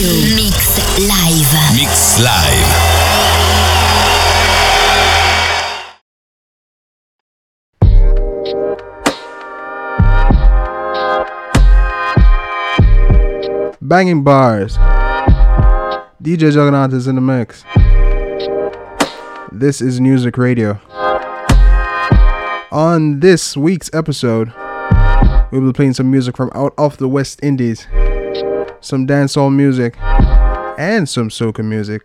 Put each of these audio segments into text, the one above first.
Radio. Mix live. Mix live. Banging bars. DJ Juggernaut is in the mix. This is Music Radio. On this week's episode, we'll be playing some music from out of the West Indies, some dancehall music, and some soca music.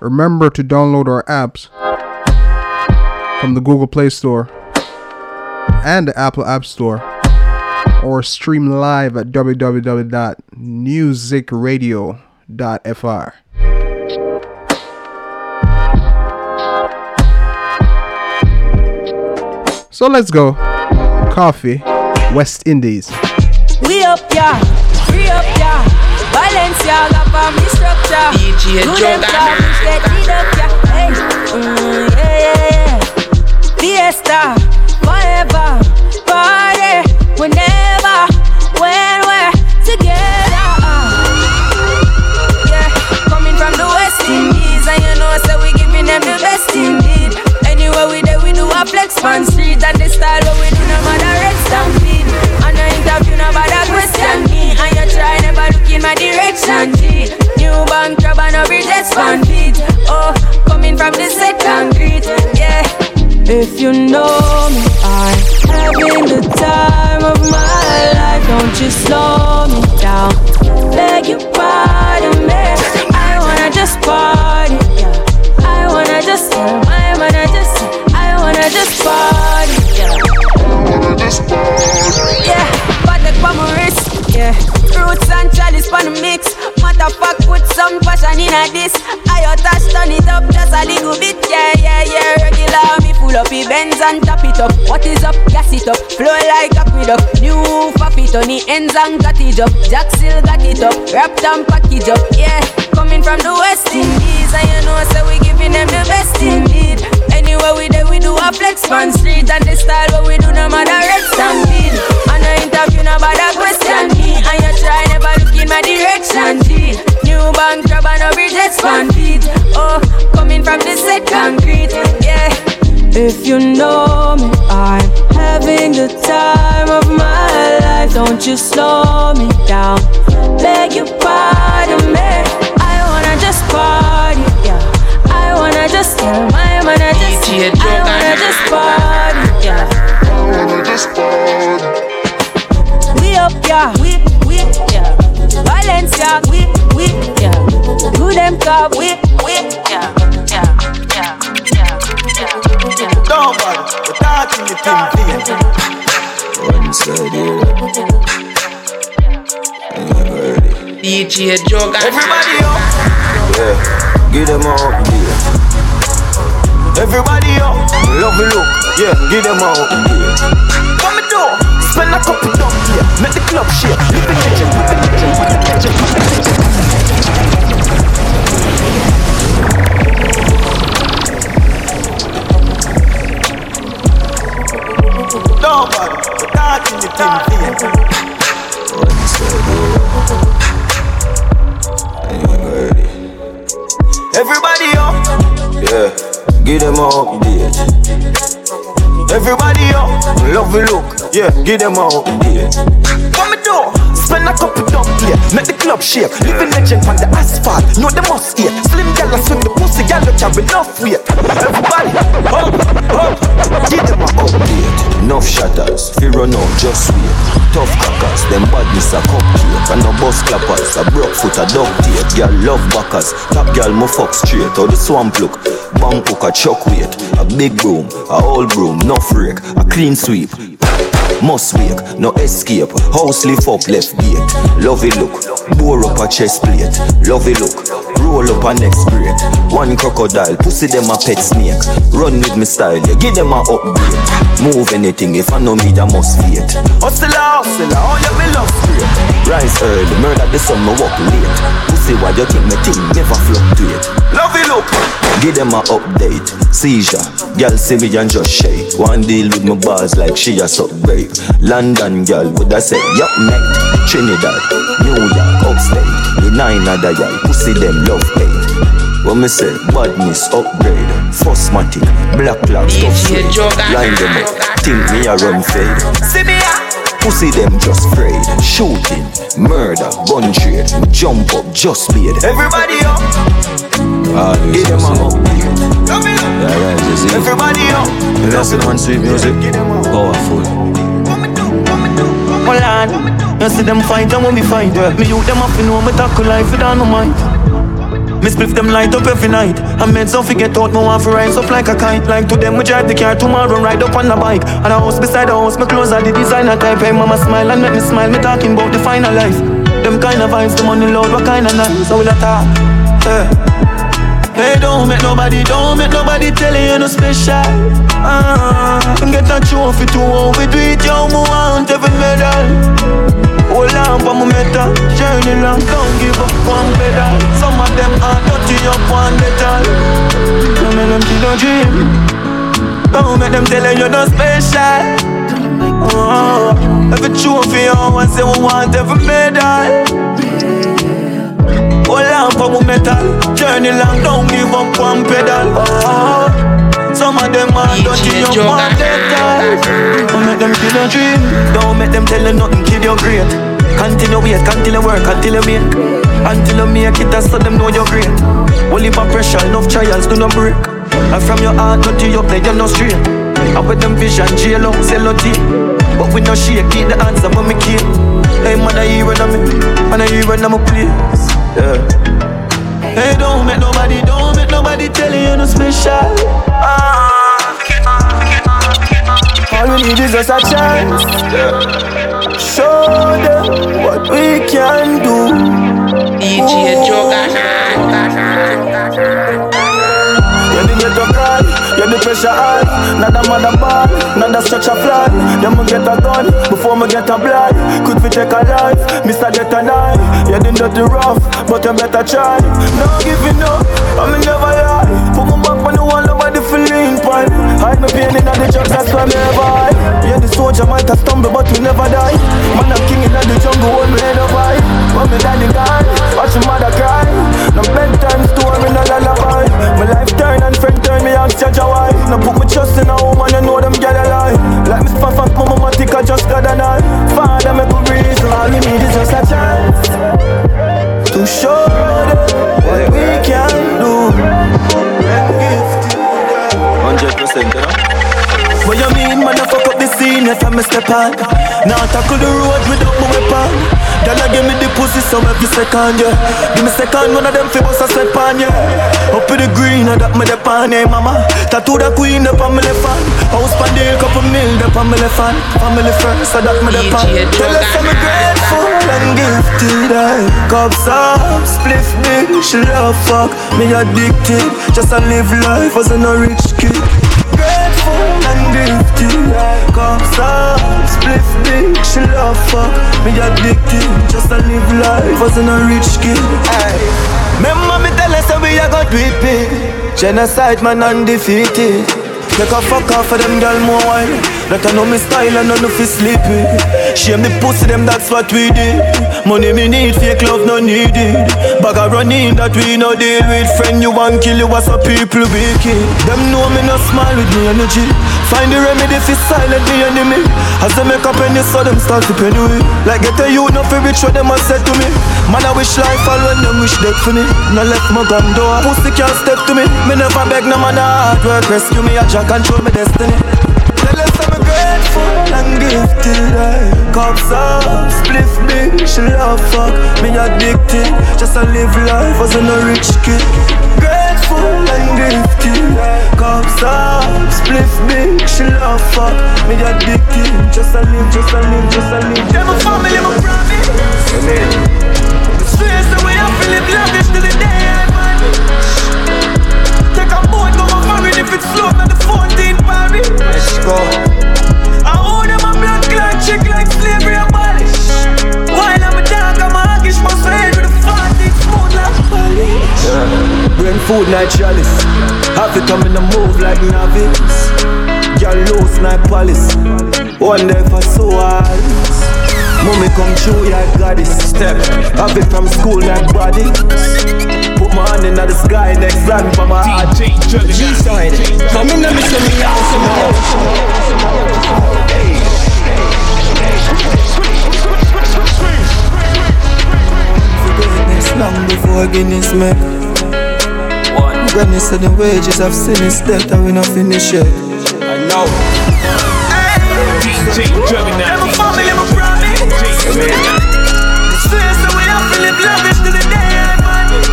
Remember to download our apps from the Google Play Store and the Apple App Store or stream live at www.musicradio.fr. So let's go. Coffee, West Indies. We up, yeah. Free up, yeah. Balenciaga for me structure. DJ Do them problems get lead up, yeah. Hey. Mm, yeah, yeah, yeah. Fiesta, forever. Party, whenever, when we're together. Yeah, coming from the West Indies, and you know, so we giving them the best indeed. Anywhere we there, we do a flex on street, and the style what we do, no matter red stampede. No interview, no matter question me, and you try never look in my direction. G, new bank job and no bridges fan beat. Oh, coming from the second street, yeah. If you know me, I'm having the time of my life. Don't you slow me down. Beg your pardon, me. I wanna just party. A this. I touch turn it up just a little bit. Yeah, yeah, yeah. Regular me full up the Benz and top it up. What is up? Gas it up. Flow like aqueduct. New faffy on the ends and got it up. Jack still got it up. Wrapped and package up. Yeah, coming from the West Indies, and you know so we giving them the best indeed. Anywhere we there, we do a flex on street and the style what we do no matter red stampede. And no interview no bother question and you try never look in my direction. G, new bank job and no bridges fan beat. Oh, coming from the set concrete, yeah. If you know me, I'm having the time of my life. Don't you slow me down. Beg your pardon, me. I wanna just party, yeah. I wanna just, My man, I just, I wanna just, DJ I wanna just party. We up, yeah. We, we, yeah. Valencia, we, we, yeah. Do them club, we, we, yeah. Yeah, yeah, yeah, yeah, yeah. Don't bother, we're talking the thing vein. One side here, DJ Juggernaut. Everybody up, yeah, give them a update. Everybody up, love a look, yeah, give them a update. What me do? Spend a couple dump, yeah, make the club shake. Living legend, living legend, living legend, living legend. We're talking the vein. Everybody up, yeah, give them a update. Everybody up, love look, yeah, give them a update. What me do? Spend a couple dump here, make the club shake. Living legend on the asphalt, know the must eat. Slim gal a swim the pussy, gal a carry enough weight. Everybody, up, up, give them a update. Enough shatters, fear run out, just wait. Tough crackers, them badness a cupcake. And no bus clappers, a broke foot, a duct tape. Girl love backers, top girl mo fuck straight. How the swamp look, bank hook a chuck weight. A big broom, a old broom, no freak, a clean sweep. Must wake, no escape. House lift up left gate. Love it look, bore up a chest plate. Love it look, roll up a next break. One crocodile, pussy them a pet snake. Run with me style, yeah, give them a upgrade. Move anything if I know me, that must fate. Hustler, hustler, oh yeah, me love straight. Rise early, murder the sun, me walk late. Pussy, why you think me thing never fluctuate? Love it look, give them a update. Seizure, girl see me and just shake. One deal with my bars like she a suck. London girl would I say, yup, mate. Trinidad, New York, upstate. The nine other y'all, pussy them love hate. When me say badness upgrade, first matic, black clock stuff straight. Line them up, think me a run fade. See me Pussy them just afraid. Shooting, murder, gun trade. Jump up, just made. Everybody up. Ah, Give them a upbeat. Yeah, yeah, just Everybody up. You listen on sweet music. Powerful. Hold on. You see them fight and when we fight. Me you them up, you know me tackle life without no mind. Me spliff them light up every night. I made some forget out, me want to rise up like a kite. Like to them, we drive the car tomorrow, ride up on the bike. And a house beside the house, me clothes are the designer type. Hey, mama smile and make me smile. Me talking about the final life. Them kind of vibes, the money load, what kind of nice? So we'll talk? Hey. Hey, don't make nobody, don't make nobody tell you you're no special. Uh, get a trophy to what we do it, yo, me want every medal. Hold on for my metal Journey long, don't give up one pedal. Some of them are dirty up one metal. Don't make them kill your dream. Don't make them tell you you're not special. Oh, Every trophy want, say we want every medal Hold on for my metal. Journey long, don't give up one pedal. Oh, some of them are dirty up one metal Don't make them kill your dream. Don't make them tell you nothing, kill your great Continue wait, continue work, until you make Until you make it, so them know you're great. Only for pressure, enough trials, do not break. And from your heart, not to your play, you're not straight. And with them vision, jail out, sell out But we no shake, keep the answer when me keep. Hey man, I hear when I'm and I hear when I'm a place Yeah Hey, don't make nobody, don't make nobody tell you you're no special ah. All we need is just a chance. Show them what we can do. DJ Yeah, they get a call, yeah, the pressure high. Not a mother ball, not a stretch a fly. Then me get a gun before me get a blind. Could we take a life, Mr. Get a knife. Yeah, they dirty rough, but you better try. No giving up, I'm never lie. Put my back on the wall, nobody feeling fine. Hide my pain in the drugs, that's why never Yeah, the soldier might have stumbled, but we never die. Man, I'm king in the jungle, hold me head up high. Second, yeah. Give me second, one of them fi bust a step on, yeah. Up in the green, I got me the pan, hey mama. Tattoo the queen up on my left hand. House pan deal, couple mil up on my left hand. Family first, I got me the pan. Tell us I'm grateful and gifted, I Cups up, spliff big, she love fuck. Me addicted, just to live life as a rich kid gifted Comes up, spliff big, she love fuck Me addicted, just to live life as in a rich kid Aye. Remember me tell us how we a got with big Genocide man undefeated Make a fuck off for them girl more wine That I know me style and I know fi sleep with Shame me pussy them that's what we did Money me need, fake love no needed Bag a running that we no deal with Friend you want kill you as a people wicked Them know me no smile with me energy Find the remedy fi silent the enemy. As they make a penny so them start to penny with Like get a youth no fi rich what them a said to me. Man I wish life all when them wish death for me. No left my gun door Pussy can't step to me. Me never beg no man a hard work. Rescue me a jack control my destiny. Tell us I'm grateful and gifted. I Cups up, spliff big, she love fuck. Me addicted, just to live life as a rich kid. Grateful and gifted. Cups up, spliff Me addicted, just a live, just to One day for so eyes Mommy come true, yeah, I got it. Step, have it from school, like body. Put my hand in the sky, next land for my heart. G-side. Come in and miss me out, so me Forgiveness long before Guinness make. One. Goodness of the wages of sin is death, and we not finish it. I know. Never family, never promise. Swear so we have to live lavish till the day I vanish.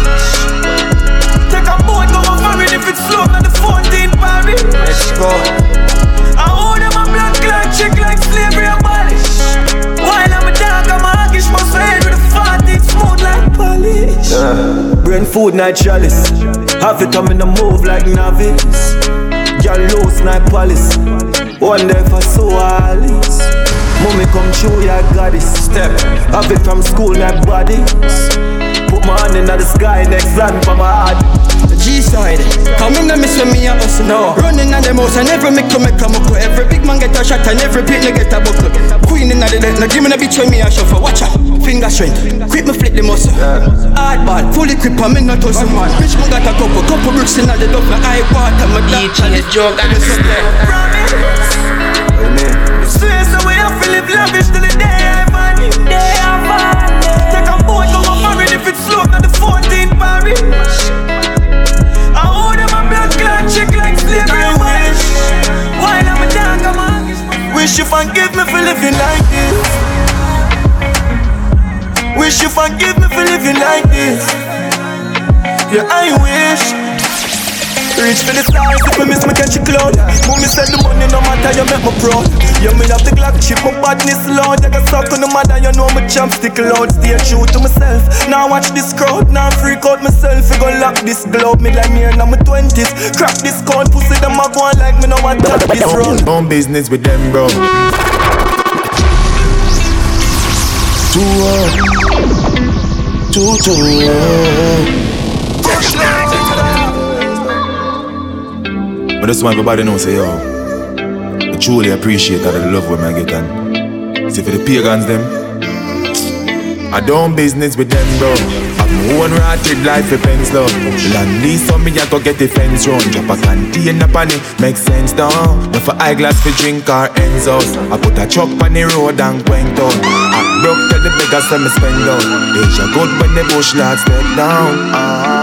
Take a boat, go a foreign if it's slow, not the 14 Paris. Let's go. I hold them a blood clot chick like slavery abolish. While I'm a dog, I'm a hoggish, must head with a 14 smooth like polish. Brain food, night chalice. Have it, I'm in the move like novice. Girl loose like palace. One day for so Alice. Mommy come true, yeah, I got this. Step, have it from school, like bodies. Put my hand in the sky, next land for my heart. G-side. Come in and miss when me a hustle. No. Running at the mouse and every make to make a muckle. Every big man get a shot and every pit get a buckle. Queen in the dead, now give me a bitch when me a shuffle. Watch out, finger strength. Quick me flip the muscle. Hardball, fully grip and me not tussle. Bitch me got a couple, couple bricks in the duffel. I water my DJ Juggernaut. To live lavish till the day I I a if it's slow, not the 14 Paris. I like slavery wish. While I'm a dog, I'm a Wish you forgive me for living like this. Wish you forgive me for living like this. Yeah, I wish. Reach for the stars, if I miss me catch a cloud Mommy said the money no matter, you make me proud. Yeah, me have the Glock chip, my badness loud You got suck on the mother, you know me champ stick loud Stay true to myself, now watch this crowd. Now freak out myself, we gon' lock this globe. Me like me in my twenties. Crack this count, pussy them a go on like me no want top this road. Own business with them, bro. Two, uh, two, two. But that's why everybody knows, say, yo, I truly appreciate that the love when I get and see for the pagans them. I don't business with them, bro. Have my own rotted life pens, love. Land lease on me, I go get the fence round. Drop a container pan it, make sense down. No for eyeglass for drink or ends out. I put a truck on the road and went. I broke tell the beggars let me spend out. Asia good when the bush lads step down. Ah.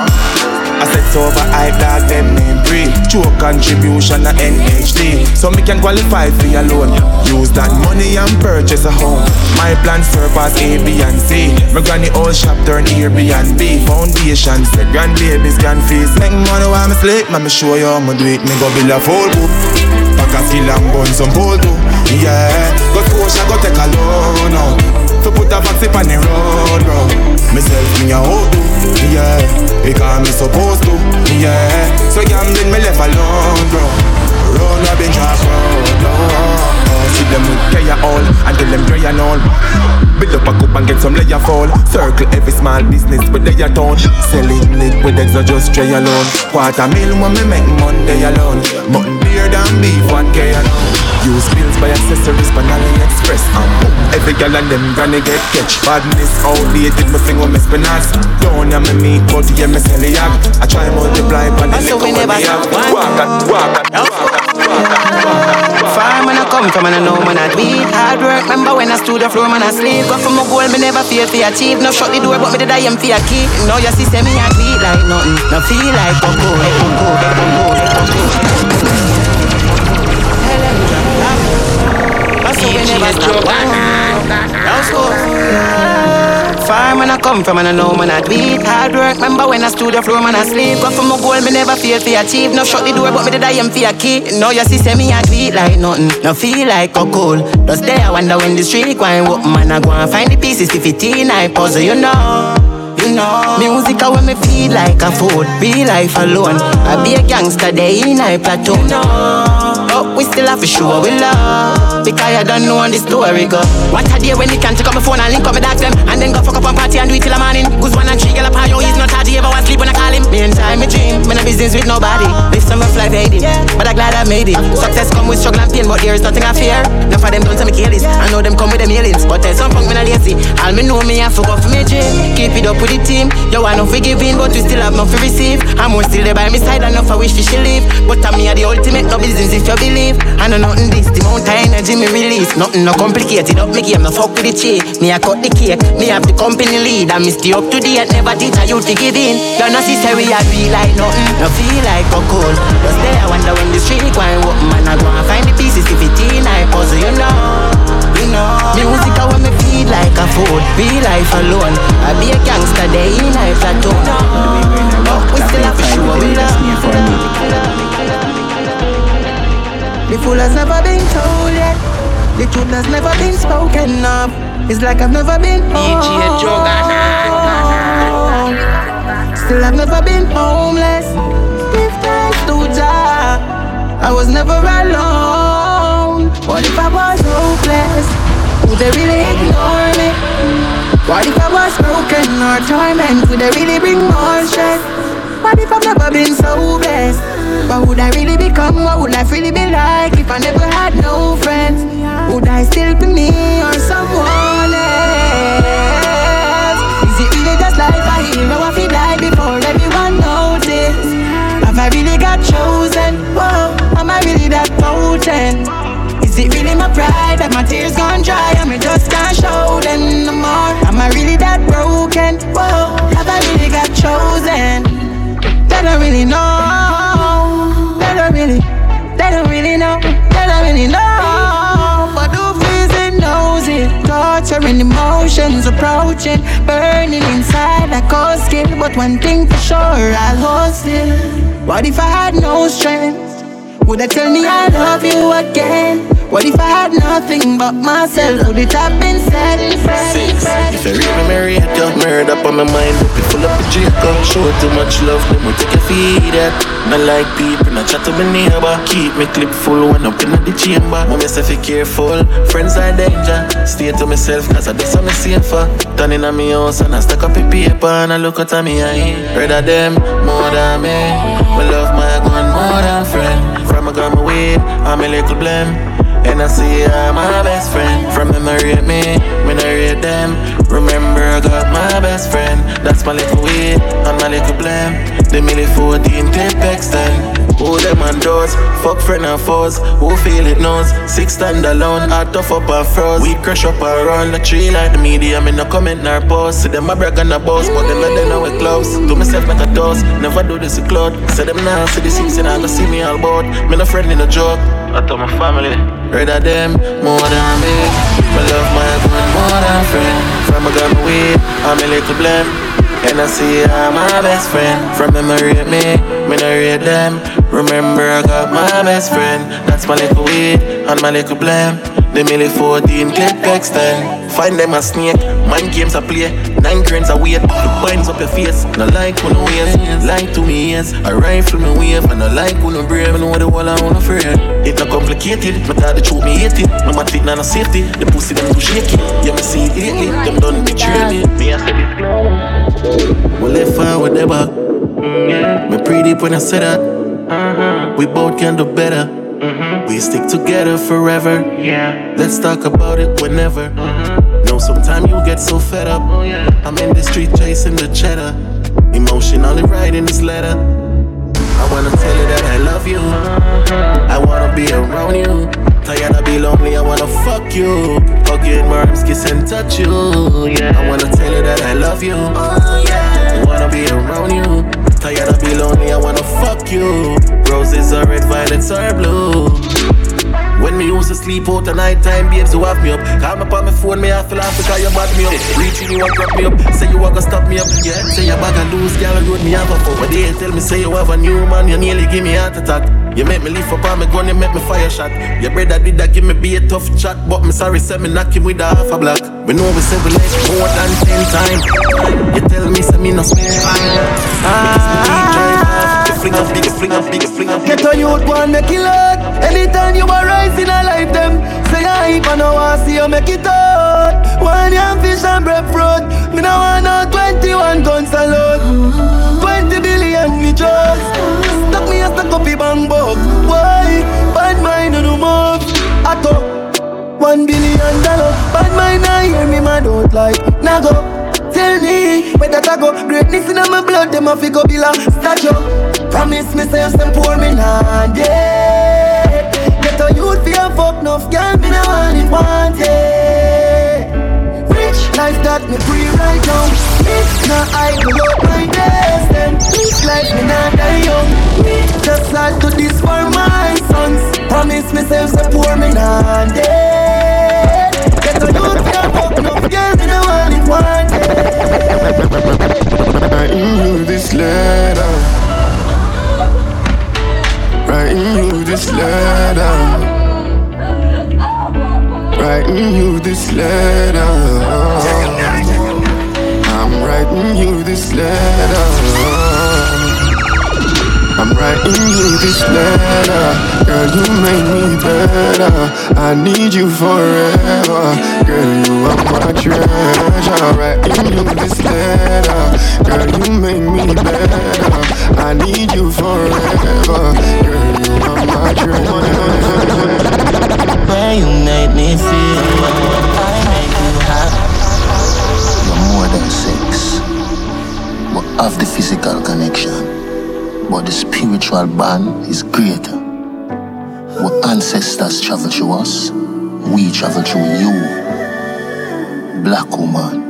I set over hype dog them name free True contribution a NHT So me can qualify for your loan. Use that money and purchase a home. My plans surpass A, B and C. My granny old shop turn Airbnb Foundation set grandbabies can feast. Make money while me sleep Man me show you how me do it. Me go build a full book Pack a skill and bun some too. Yeah Go Scotia go take a loan out To put a vaccine on the road bro Myself in your hood Yeah Because me supposed to. Yeah So gambling me left alone bro. Road I been drop road no. See them with pay all Until them dry and all. Build up a cup and get some layer fall Circle every small business with their town Selling liquid eggs or just tray alone. Quarter mil when me make Monday alone. Mutton beer than beef 1k alone Use bills by accessories pan AliExpress And boom, every gal and them granny get catch Badness outdated, me finger me spinners Don't have me meat, but yeah me sell. I try multiply, but the liquor when me have. Walk and walk and walk and Far man I come from and I know man I do Hard work, remember when I stood the floor man I sleep Go for my goal, me never fear to achieve No shut the door but me did I am for a key Now you see say me I do like nothing No feel like go go, go go, go go, go So we never stop. Let's Far man I come from and I know man I do it Hard work, remember when I stood the floor man I sleep. Go for my goal, me never fear to achieve. No shut the door but me did I am for a key. Now you see say me I do it like nothing. No feel like a cool. Just there I wonder when the street wine What man I go and find the pieces 15 I puzzle you know you know, music when me feel like a fool, be life alone. I be a gangster, they in a platoon. But we still have to show we love Because I don't know how the story go What a day when you can take up my phone and link up my dogs them And then go fuck up on party can do it till the morning. Goose one and three, girl upon oh, you, he's not hard. Ever want sleep when I call him. Me and time, me dream. Me no business with nobody. Live some rough life, hate it. But I'm glad I made it. Success come with struggle and pain, but there is nothing I fear. Enough of them don't tell me kill this. I know them come with them aliens, but tell some punk me not lazy. All me know me, I fuck off me dream. Keep it up with the team. Yo, I know forgiving, but we still have nothing to receive. I'm more still there by my side, enough I wish we should leave. But I'm me the ultimate, no business if you believe. I know nothing this, the amount of energy me release. Nothing no complicated, up me game, no fuck with the cheat. Me I cut the cake, me have the company lead. I miss the up to date, never teach a youth to give in. You know, see, say we a be like nothing, no feel like a cool. Just there, I wonder when the street going open, man, I go and find the pieces if it in, I puzzle, you know. You know, music I when me feel like a fool, real life alone. I be a gangster, day in I platoon. But we still have to show we love. The fool has never been told yet. The truth has never been spoken of. It's like I've never been home. Still I've never been homeless. Give thanks to Jah. I was never alone. What if I was hopeless? Would they really ignore me? What if I was broken or torment? Would they really bring more stress? What if I've never been so blessed? What would I really become? What would life really be like if I never had no friends? Would I still be me or someone else? Is it really just like a hero if he die before everyone notice? Have I really got chosen? Whoa, am I really that potent? Is it really my pride that my tears gone dry and me just can't show them no more? Am I really that broken? Whoa, have I really got chosen? They don't really know. They. They know. They don't really know. But who feels it knows it. Torturing emotions approaching, burning inside like cold skin. But one thing for sure, I'll hold still. What if I had no strength? Would I tell me I love you again? What if I had nothing but myself? Would it have been said? Six. If you read marry it, you murder up on my mind. Hope you full up the Jacob. Show too much love, then we take a feed it. Not like people, not chat to my neighbor. Keep me clip full when I'm in the chamber. Mom, yourself, be careful. Friends are danger. Stay to myself, cause I do something safer. Turn in on me house and I stack up the paper and I look at me eye. Rather them more than me. My love my gun more than friend. From a my weed, I'm a little blame. And I see I'm my best friend. Rate me, when I rate them. Remember, I got my best friend. That's my little weed and my little blame. The milli 14 clip extend. Who them on doors? Fuck friend and foes. Who feel it knows? Six stand alone, I tough up and froze. We crush up and run the tree like the media. Me no comment nor post. See them a brag and a boss, but them not know we close. To myself not a toast. Never do this with cloud. Say them now see the six and I go see me all board. Me no friend in a joke. I tell my family. Rather them more than me. My love my gun more than friend. From a gun weed, I'm a little blame. And I see I'm my best friend. From them, I me, me no rate them. Remember, I got my best friend. That's my little weed and my little blame. The milli 14 clip extend. Find them a snake, mind games I play. Nine grains a weight, the binds up your face. No like when no ways, like to me ears. I rifle me wave, and I like when no brave. I know the wall I wanna afraid. It not complicated, my dad the truth me hate it. No matter it, no safety. The pussy them too shaky. Yeah, me see it lately. Them done betray me. Me I said it. Well, if I the back, me pretty when I say that. We both can do better. We stick together forever. Yeah. Let's talk about it whenever. Mm-hmm. Know sometimes you get so fed up. Oh, I'm in the street chasing the cheddar. Emotionally writing this letter. I wanna tell you that I love you. I wanna be around you. Tired of be lonely, I wanna fuck you. Hug you in my arms, kiss and touch you. Oh, yeah. I wanna tell you that I love you. Oh, yeah. I wanna be around you. Tired of be lonely, I wanna fuck you. Roses are red, violets are blue. When me used to sleep out at night time, babes, you have me up. Call me on my phone, me I feel Africa, you bad me up. Reaching you and drop me up. Say you want to stop me up. Yeah, say you bag and lose, girl, road me have a phone. But they tell me, say you have a new man, you nearly give me heart attack. You make me leave up on me gun, you make me fire shot. Your brother did that, give me be a tough chat, but me sorry, said me knock him with a half a block. We know we say we more than ten times. You tell me, say me no spare time. Ah, fling up, big, fling up, big, fling up. Get on youth, one make it hard. Anytime you are rising, I like them. Say I ain't gonna want see you make it out. One young fish and breadfruit. Me no want no 21 guns alone. 20 billion me just. Lock me as the copy bang bug. Why? Bad mind on the move Atto One billion dollar. Bad mind I hear me man out like. Nago Tell me where that I go? Greatness in my blood Them a figure be like statue. Promise me say you them poor me nah yeah. Get a youth be a fuck enough Girl me nah want it wanted Rich life that me free right now. Not my days die young. Just to this for my sons. Promise dead. Enough, girl. Writing you this letter. Writing you this letter. Writing you this letter. I'm writing you this letter. I'm writing you this letter. Girl, you make me better. I need you forever. Girl, you are my treasure. I'm writing you this letter. Girl, you make me better. I need you forever. Girl, you are my treasure. Where you make me feel I make you happy You're more than sex. Have the physical connection. But the spiritual bond is greater. What ancestors travel through us, we travel through you. Black woman.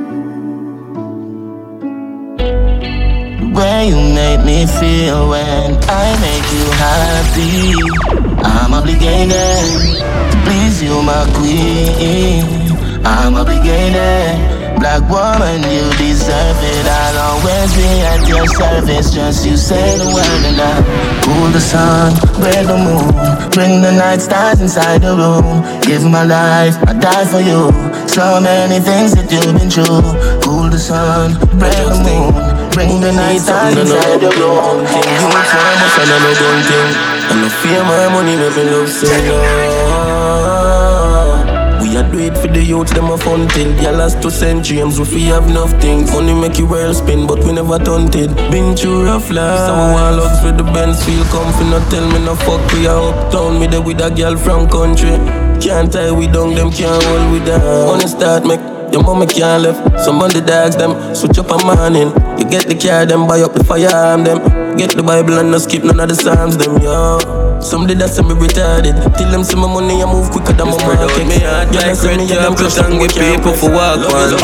Where you make me feel when I make you happy I'm obligated to please you my queen I'm obligated Black woman, you deserve it. I'll always be at your service Just you say the word and I Cool the sun, break the moon Bring the night stars inside the room. Give my life, I die for you. So many things that you've been through. Cool the sun, break the moon Bring the night stars inside the room. you and I'm a gun thing. And I fear my money make me love say a do it for the youth, them a fun Girl has to send dreams, we fi have nothing Money make you world spin, but we never taunted Been through rough life Some want lugs with the Benz, feel comfy No tell me no fuck, we a uptown Me there with a girl from country Can't tie we down, them can't hold we down Wanna start make your mama can't left. Some on the dogs them switch up a morning. You get the car them buy up the firearm them. Get the Bible and no skip none of the psalms them yo. Some did that say me retarded. Till them see my money I move quicker than my Spread out market. me heart Yeah, like red carpet trust and get people for walk Love on. it.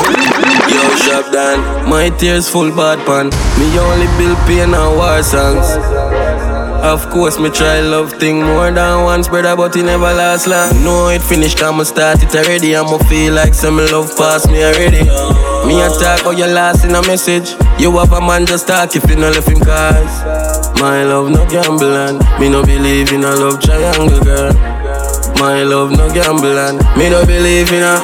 Yo, shop down, my tears full bad pan. Me only build pain and war songs. Of course, me try love thing more than once, brother, but it never last long. Know it finished, I'ma start it already. I'ma feel like some love past me already. Me attack or you lost in a message. You have a man just talk if you no left him cause. My love no gamble and me no believe in a love triangle, girl. My love no gamble and me no believe in a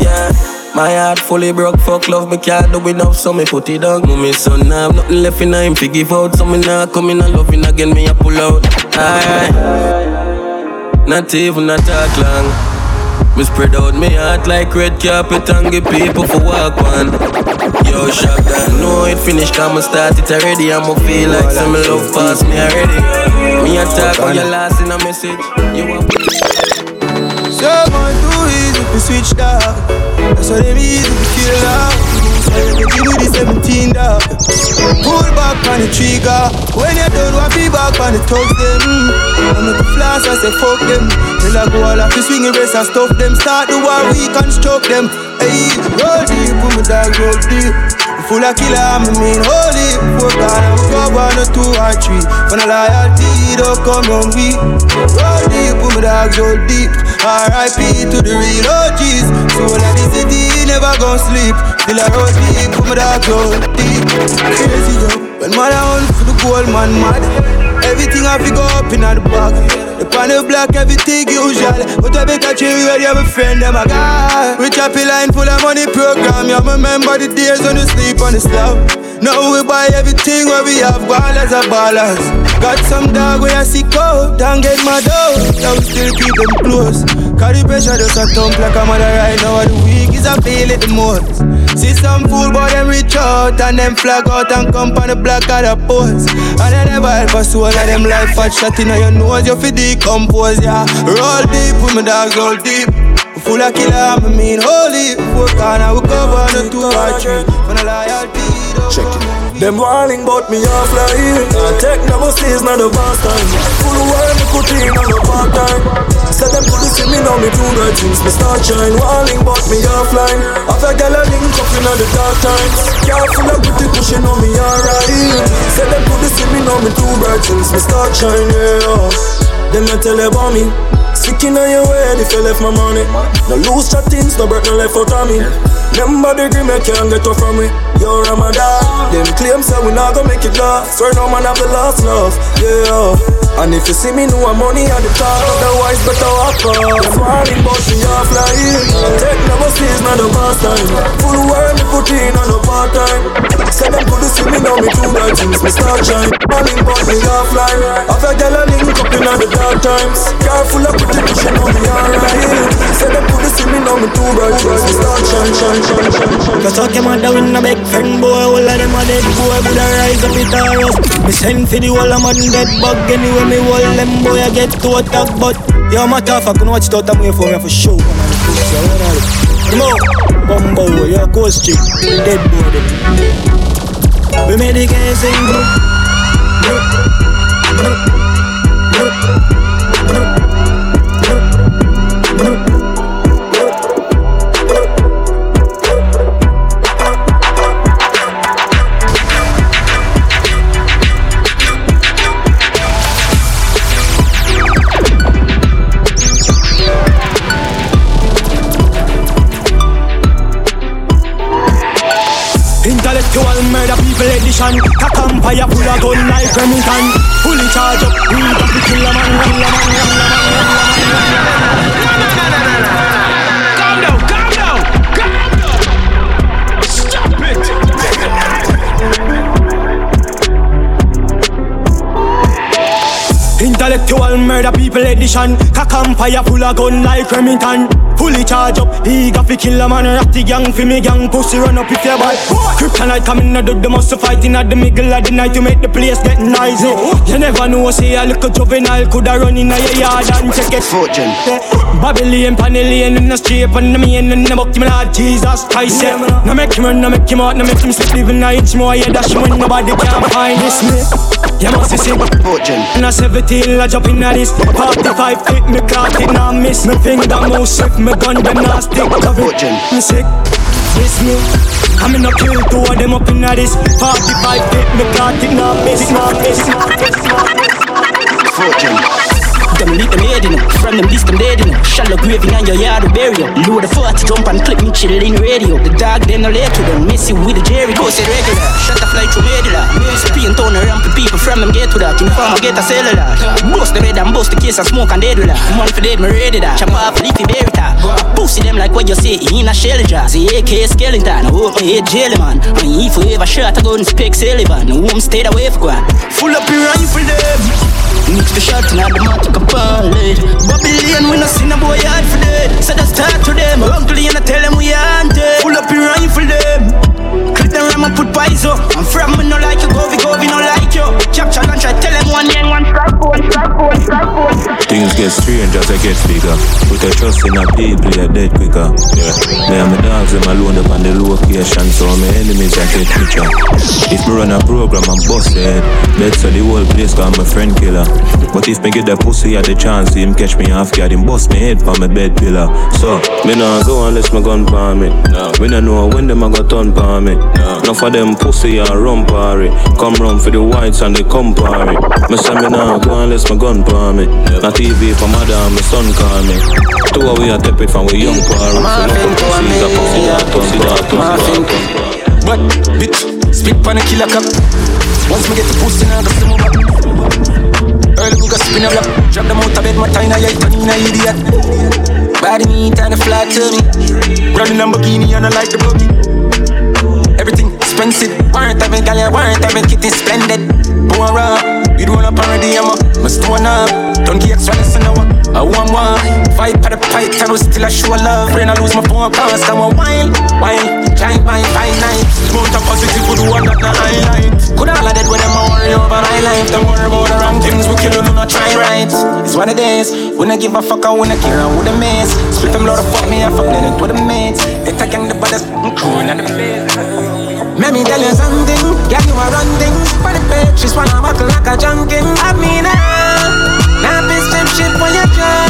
yeah. My heart fully broke, fuck love, me can't do enough, so me put it down. Me son, I have nothing left in him to give out, so me not coming and loving again, me a pull out. Aye, not even a talk long. Me spread out me heart like red carpet and give people for walk on. Yo, shop down, know it finished, I'ma start it already. I'ma feel like some love past me already. Me attack on your last in a message. You want So much too easy to switch dog. That's why them easy to kill dog. You me the 17 dog. Pull back on the trigger. When you done, what be back on the thugs them. I make the flash, I say fuck them. Till I go all off the swing race and stuff them. Start the war, we can stroke them. Hey, roll deep, put my dog roll deep. Full of killer, a mean holy. Four gun, I'm go one or two or three. When I loyalty, don't oh, come on me. Roll deep, put my dogs roll deep. R.I.P. to the real OGs. Soul of the city, never gon' sleep. Still I roll deep, put my dogs roll deep. Crazy yo, when mother hunt for the gold man mad. Everything I go up in the bag. The pan of black, everything usual. But I chill where you have a friend, them a guy. We chop a line full of money program. You remember the days when you sleep on the slab. Now we buy everything where we have ballers a ballers. Got some dog where I see cold, don't get my dough. Now we still keep them close. Carry pressure just a thump like I'm a mother right now. The week is I feel it the most. See some fool boy them reach out and them flag out and come on the block of the post. And they never help a soul of them life fat shot in your nose. You fi decompose, yeah. Roll deep with my dogs, roll deep. full of killer, I mean holy. Four corner, we cover the two or three. For the loyalty, Check it. Them warning but me off like Can't take no seas, not the boss time. Full world, me put in on the part time. Say them couldn't see me now, me do the things. Me start shine, warning but me offline. Have a gal a link up in the dark times. Careful of pretty pushing on me alright. Say them couldn't see me now, me do bright things. Me start shine, yeah. Them not tell about me. Sticking on your way if you left my money. No loose chat things, no break no left out of me. Remember the green, I can't get off from me. Yo, Ramadan. Them claims say we not gonna make it last. Swear no man have the last love. Yeah. And if you see me, know I'm money at the top. Otherwise, better walk off. Them warning but me off like Take no buses, not the past time. Full world, me put in on the part time. Say them couldn't see me, now me do my things. Me start shine. Warning but me off like Have a girl a link up in the dark times. Careful of pretty bitch, you know me alright. Say them couldn't see me, now me do my things. Me start shine, shine, shine, shine. Cause talk him a big friend boy. All of them a dead boy. Would I rise up it or us Me send for the whole of man dead bug. Anyway me hold them boy I get to attack But yo my tough I couldn't watch it out of me for me for sure. Come on Bumbo yo ghost chick. Dead boy them We made the game sing edition Cock empire full of gun like Remington. Fully charge up, eager fi kill a man Ratty gang fi me gang, pussy run up if you bad Kryptonite coming out of the muscle fighting at the middle of the night To make the place get noisy. You never know, say a little juvenile Coulda run in a yard and check it. Fortune. Babylon, Panellian in the street On the main and the buck, my Lord Jesus Christ yeah. No make him run, no make him out, no make him slip Even a inch more, yeah, dash him when nobody can find this me You must see Fortune And a 17, I jump in at this 45 feet, me clock it, now miss. Me finger move swift, me gun, them not stick it, me sick This me. I'm in a kill two of them up in at this 45 feet, me clock it, now miss. Now miss, now miss, now miss Fortune Them leap them head in From them beast them dead in Shallow graving on your yard to bury you Load the 40 jump and clip me chill in radio. The dog them no late to them. Miss you with the Jerry. Post it regular. Shut the fly through medulla Music paint on the ramp people from them get to that. Inform get a cellular. Bust the red and bust the case and smoke and dead with that. Man for dead me ready that. Chop off leafy berry top. Pussy them like what you say in a shell jar. Say AK skeleton Hope my head jelly man. And if you ever shot a gun spec Sullivan. Home stayed away for one Full up your rifle them Mix the shot and the matic upon lead Babylon, we no seen a boy hard for them. So just talk to them. Uncle, and I tell them we haunted. Pull up your rifle them. Click them ram put pies up. I'm from me no like you, go we go we no like you. Capture and try tell them one yen, one strike, one strike, one strike, one strike. Things get strange as I get bigger. Put a trust in a people, they dead quicker. Yeah. Me and my dogs, them alone up on the location, so my enemies I get richer. If me run a program, I'm busted. Bet so the whole place got my friend killer. But if me get the pussy at the chance, him catch me off guard, him bust me head for my bed pillar. So, me nah go unless my gun palm me. No. Me nah know when them a go turn palm me. No. Enough of them pussy and run party. Come run for the whites and they come party. Me say me nah go unless my gun palm me. Na TV for mother and my son call me. Two of we a tap it from we young party. So look up pussy, a pussy that, pussy that, pussy that. But bitch, spit on a killer cup. Once me get the pussy now, just move up. Early we got spin a block. Drop them out of bed, my time, I turn in a idiot. Body neat and a flat to me. Running Lamborghini and I like the boogie. Expensive. Warrant having gal, yeah, warrant having kitty splendid. Boy, up, you don't up already, I'm up. My stone up. Don't get extra listen now. I want one. Fight for the fight, I was still a show love. Brain, I lose my phone, cause I want wine, wine. Giant wine, fine night. Mount a positive, good one, not the highlight. Could all of that with them, I worry over my life. Don't worry about the wrong things, we kill you, do not try right. It's one of days. When I give a fuck, I wanna care, I would miss. Split them load of fuck me, I fuck them with the mates. They taking the baddest crew in the bed. Let me tell you something, girl, you are run things for the bed. She's wanna buckle like a junkin'. I mean, ah, now this step shit when you try.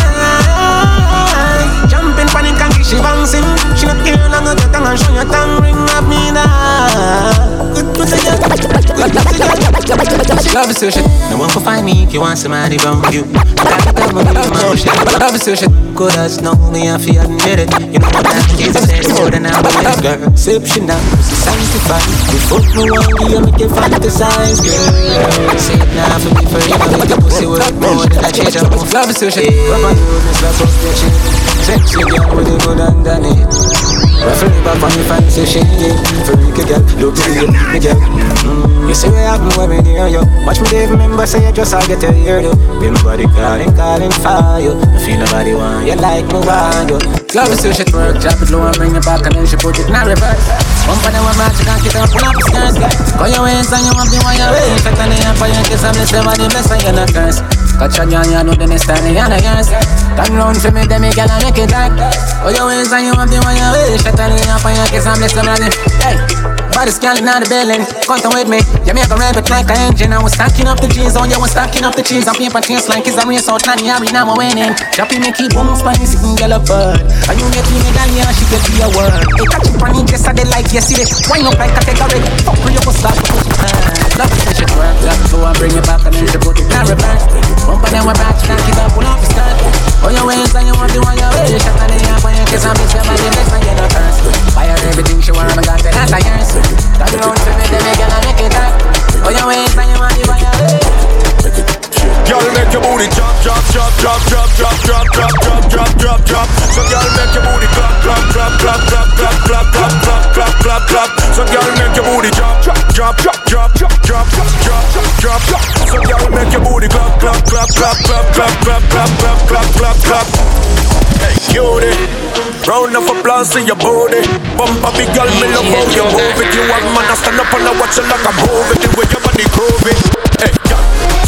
Jumping panic and she bouncing. She not care long as your tongue and show your tongue ring. I mean, ah, good pussy. Good pussy, girl. Love is so shit. No one can find me if you want somebody from you. I got to tell my shit. Love is so shit. Good as know me, I feel admit it. You know what I'm here to say more than I believe, girl. Exception now, sanctified. You fuck me one, you make you fantasize, girl. Say it now for me forever. Make your pussy work more than I change up. Love is so shit. Rub on you, miss love, so shit. Sexy girl with the good underneath. Ruffle it back on me fancy shit. Freaky girl, look to you, me girl mm. You see what happen when me near you. Watch me Dave, remember say you just all get to hear you Be my calling, calling for you. I feel nobody want you like me want you. Love is so shit work, drop it low and bring it back and then she put it in reverse. One for the one match, you can't get up, pull up the skirts Call your hands and you want the one you way Shut on the hand for your kiss, I'm the same and the best you're not curse Catch a girl, you know the next time you know yours Turn round for me, then me girl, I make it dark Oh, your ways and you have the one you wish Shut on the up on your kiss, I'm blessed, I'm Hey, body scaling out the building Come with me, you make a rabbit like an engine I was stacking up the G's, oh, you was stacking up the cheese. I'm paper chase like it's a race out, Nanny, I now I'm winning. Chopping me keep boom, spiny, sitting girl up bird And you get me, girl, yeah, she get to your word Hey, catch it, funny, just I did like, yes, see Wind up like a fuck you, you go start to put it Love it, shit work, love. So I bring it back and then she put it reverse Bump and then we're back, it up, pull off the Oh, your ways and you want the one you wish Shut on the air for your kiss and your body bless and get no curse Fire everything she want, I got to that's a yours Turn around to me, then make it make it up Oh, your ways and you want the one you wish Girl, make your booty drop, drop, drop, drop, drop, drop, drop, drop, drop, drop, drop, drop. So girl, make your booty clap, clap, clap, clap, clap, clap, clap, clap, clap, clap, clap, clap. So girl, make your booty drop, drop, drop, drop, drop, drop, drop, drop, drop, drop. So girl, make your booty clap, clap, clap, clap, clap, clap, clap, clap, clap, clap, clap, clap. Hey, cutie. Round of applause to your booty Bump a big girl, me love how you move it You want man, I stand up and I watch you like a movie The way your body grooving Hey,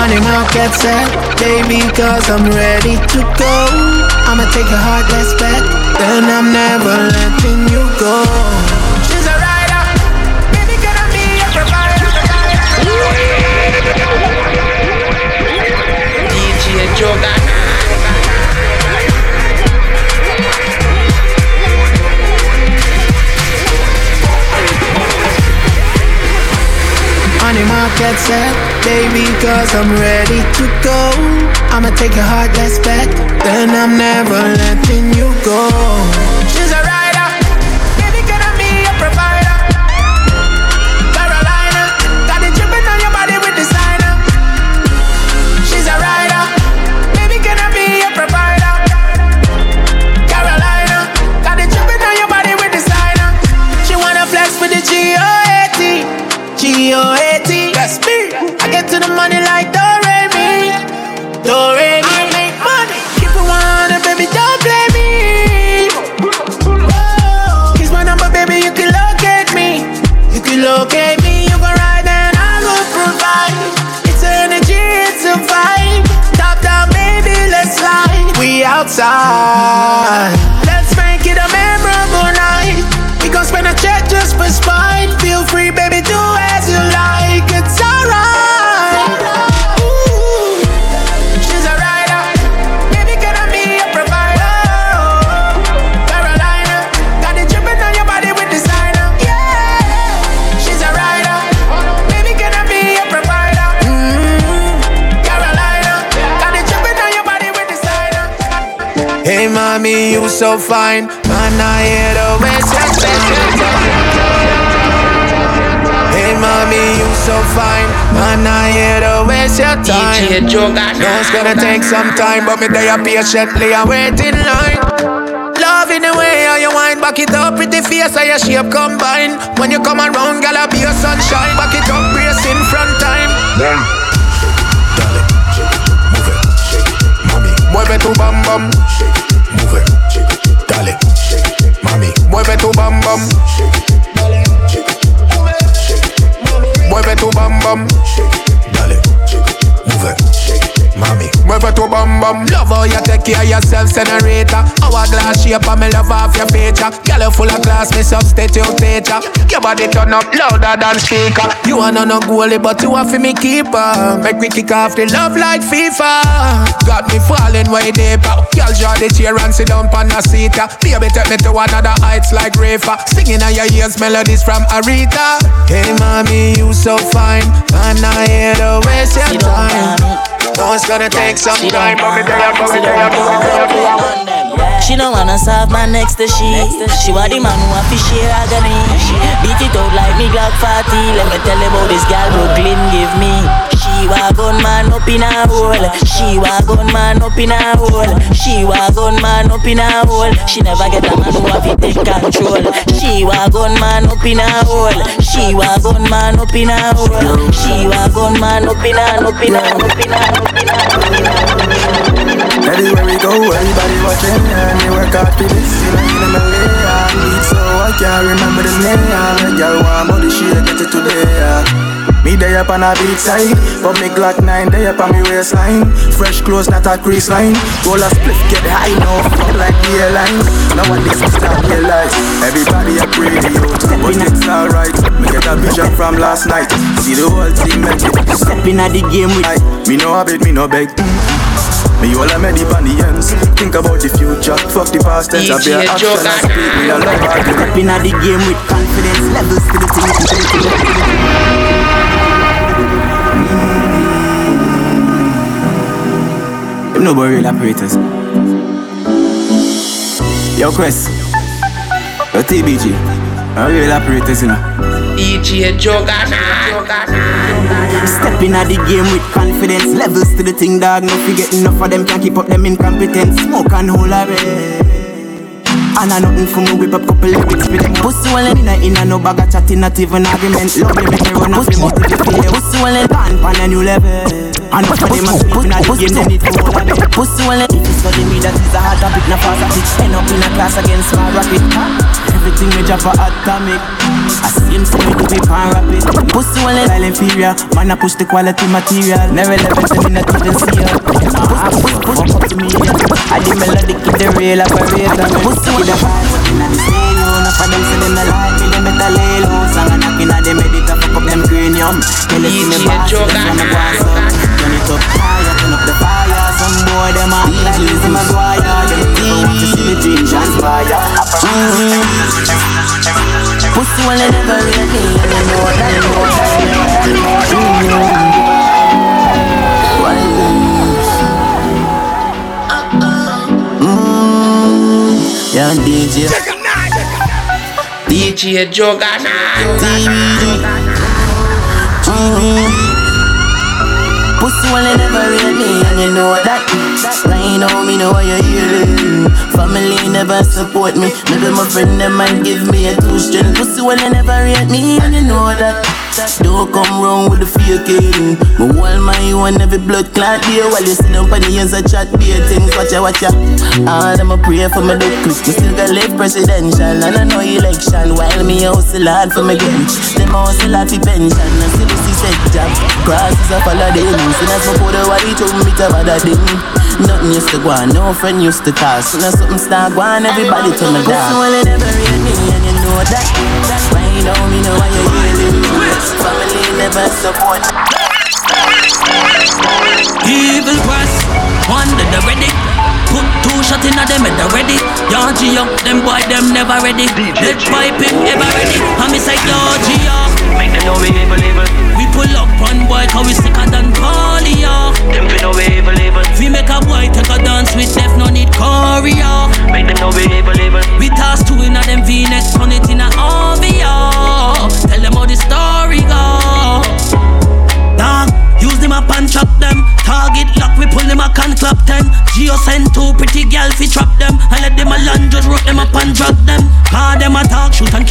On the market set, baby, cause I'm ready to go. I'ma take a heart, let's bet. Then I'm never letting you go. The market set, baby, cause I'm ready to go. I'ma take your heart, let's bet. Then I'm never letting you go. So fine. Man, I hear the waste your time. Hey, mommy, you so fine. I'm not here to waste your time. No, it's gonna take some time, but me there patiently and wait in line. Love in the way how you wind back it up, pretty face how your shape combine. When you come around, gal, be your sunshine. Back it up, brace in front time. Mueve tu bam bam. Mueve, Mueve tu bam bam. Mueve tu bam bam. Dale, mueve, mami. Mueve tu bam bam. Love how you take care of yourself, senator. Hourglass shape and me love off your feature. Girl, you full of class, me substitute teacher. Your body turn up louder than speaker. You are not no goalie, but you are for me keeper. Make me kick off the love like FIFA. Got me falling way deeper. Girl, draw the chair and sit down on a seat. Baby, take me to another heights like Rafa. Singing on your ears melodies from Aretha. Hey, mommy, you so fine. I'm not here to waste your time. No, it's gonna take some time, but me there, but me there, but me there, but me there. She don't wanna serve my next to she. She want the man who have to share agony. Beat it out like me Glock 40. Let me tell you about this girl Brooklyn give me. She wa gun man up in a hole. She wa gun man up in a hole. She wa gun man up in a hole. She never get a man who have to take control. She wa gun man up in a hole. She wa gun man up in a hole. She wa gun man up in a up in a up in a up in a. Everywhere we go, everybody watching And we work hard for this, you know, in beat so I can't remember the name girl want body, she get it today. Me day up on a beat side But me Glock 9 day up on me waistline Fresh clothes, not a crease line Roll a split, get high, no fuck like the airlines Now what this is start realize Everybody a out But it's alright Me get a vision from last night See the whole team make it Stepping at the game with Me no habit, me no beg me all I'm deep on the ends Think about the future Fuck the past tense I be a action and speak Me a love argument Stepping at the game with confidence Levels to the thing Them no real operators Yo Chris Yo TBG No real operators you know. DJ Joga. Stepping at the game with confidence. Levels to the thing dog. No forget enough of them. Can't keep up them incompetence. Smoke and hold a red and I nothing for me. Whip up couple lyrics with them. Pussy well in. A in a no bag of chatting not even argument. Love you make me run off your motive you Pussy well in. Pan pan a new level And for them a sleep in a the game they need to hold a bit Pussy in if it's study me that is a hard topic Na fast topic. End up in a class against small rapid Everything drop a atomic I see him say me do it pan rapid Pussy in style inferior Man I push the quality material Never relevant and me not even see her Push, push, push up to me I the melodic in the real operator Pussy in the vibe Inna the stereo Enough of them say them no like me Them better lay low Song a knocking at them head It fuck up them cranium Tell us me boss Them wanna go and suck Turn it up higher up the fire Some boy them act like Lizzie McGuire Them people want to see the dream transpire Pussy well they never And they know that? Mm, yeah, DJ DJ Joga. Pussy well they never rate me and you know that. Lying on me know why you hear Family never support me. Maybe my friend them might give me a two string. Pussy well they never rate me and you know that Don't come round with the faking Me hold my one every blood clot day While you sit down on the ends and chat be things Watch ya watch ya All them a pray for me look quick Me still got live presidential And I know election. While me hustle hard for me game Them hustle hard for pension And still see set job. Crosses a follow them Soon as my put away to me to bother them Nothing used to go on, no friend used to call Soon as something start going, everybody turn me down Pussy well, never rate me and you know that. That's why know me know why you healing Family never support Evil was one that they ready. Put two shot in a them head ready. Yo Gio, them boy them never ready. Let pipe him ever ready. And me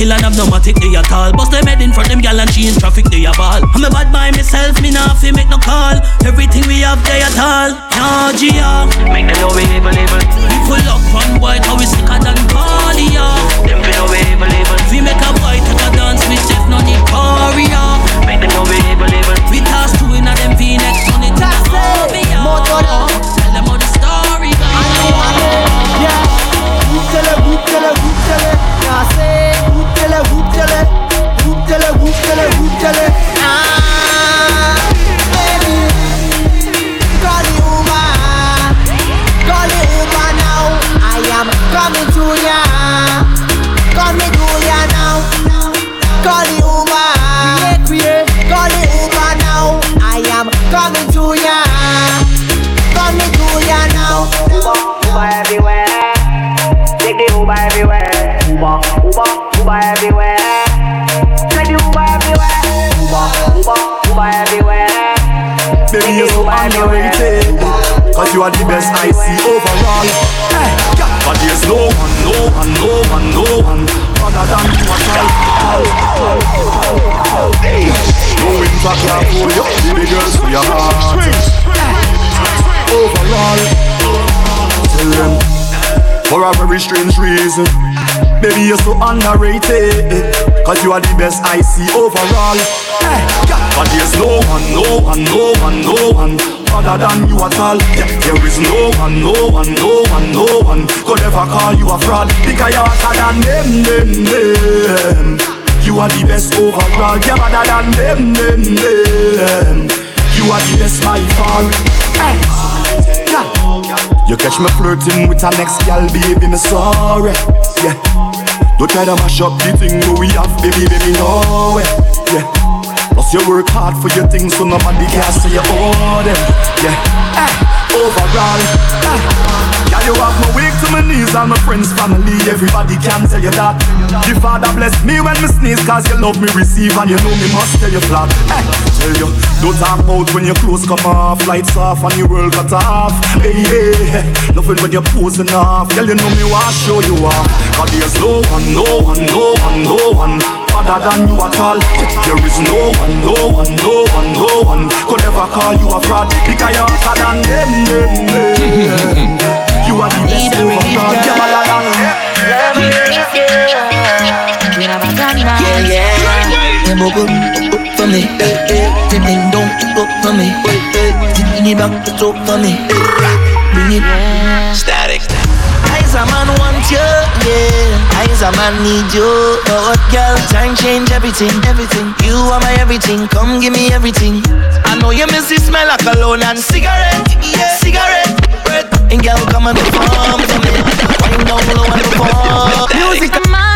kill and have no matic they at all. Bust them head in front them gal and she in traffic they a ball. I'm a bad by myself, me nah fi make no call. Everything we have they at all. Yeah, Geo. Make them know we able, able. We pull up on white, how we sicker than Carly, yeah. Them fi know we able, able. We make a boy take a dance with Jeff, no need Korea. Make them know we able, able. We toss two in a them V-neck, turn it to the Orbia. You are the best I see overall. Hey, yeah. But there's no one, no one, no one, no one Other than you at all. No winter can hold you. Baby girls, we are Overall. Tell them For a very strange reason Baby, you're so underrated. Cause you are the best I see overall. Hey, yeah. But there's no one, no one, no one, no one Other than you at all. Yeah. There is no one, no one, no one, no one Could ever call you a fraud. Because you're hotter than them, them, them. You are the best overall. You're better than them, them, them. You are the best by far. Hey. yeah. You catch me flirting with a next gal, baby, me sorry. Yeah don't try to mash up the thing we have, baby, baby, no way. Yeah. Plus you work hard for your things, so nobody can say you owe them. Yeah. Hey, overall, hey. Yeah, you have me weak to my knees, all my friends, family, everybody can tell you that. The Father bless me when me sneeze, cause you love me receive, and you know me must tell you flat. Hey, tell you, don't talk when your clothes come off, lights off, and your world cut off. Hey, hey, loving when you're posing off, girl, you know me want show you off. Cause there's no one, no one, no one, no one other than you at all. There is no one, no one, no one, no one could ever call you a fraud because you're hotter than them, them, them. You are the best overall. You're better than Yeah, yeah. Them go good for me. Them thing don't look for me. Bring it back to talk for me. Bring it. Static. I's a man want you, yeah. I's a man need you. Oh, what girl, time change everything, everything. You are my everything. Come give me everything. I know you miss the smell of cologne and cigarette, yeah, cigarette. Breath. And girl, come and perform for me. Wind down low and perform. Music.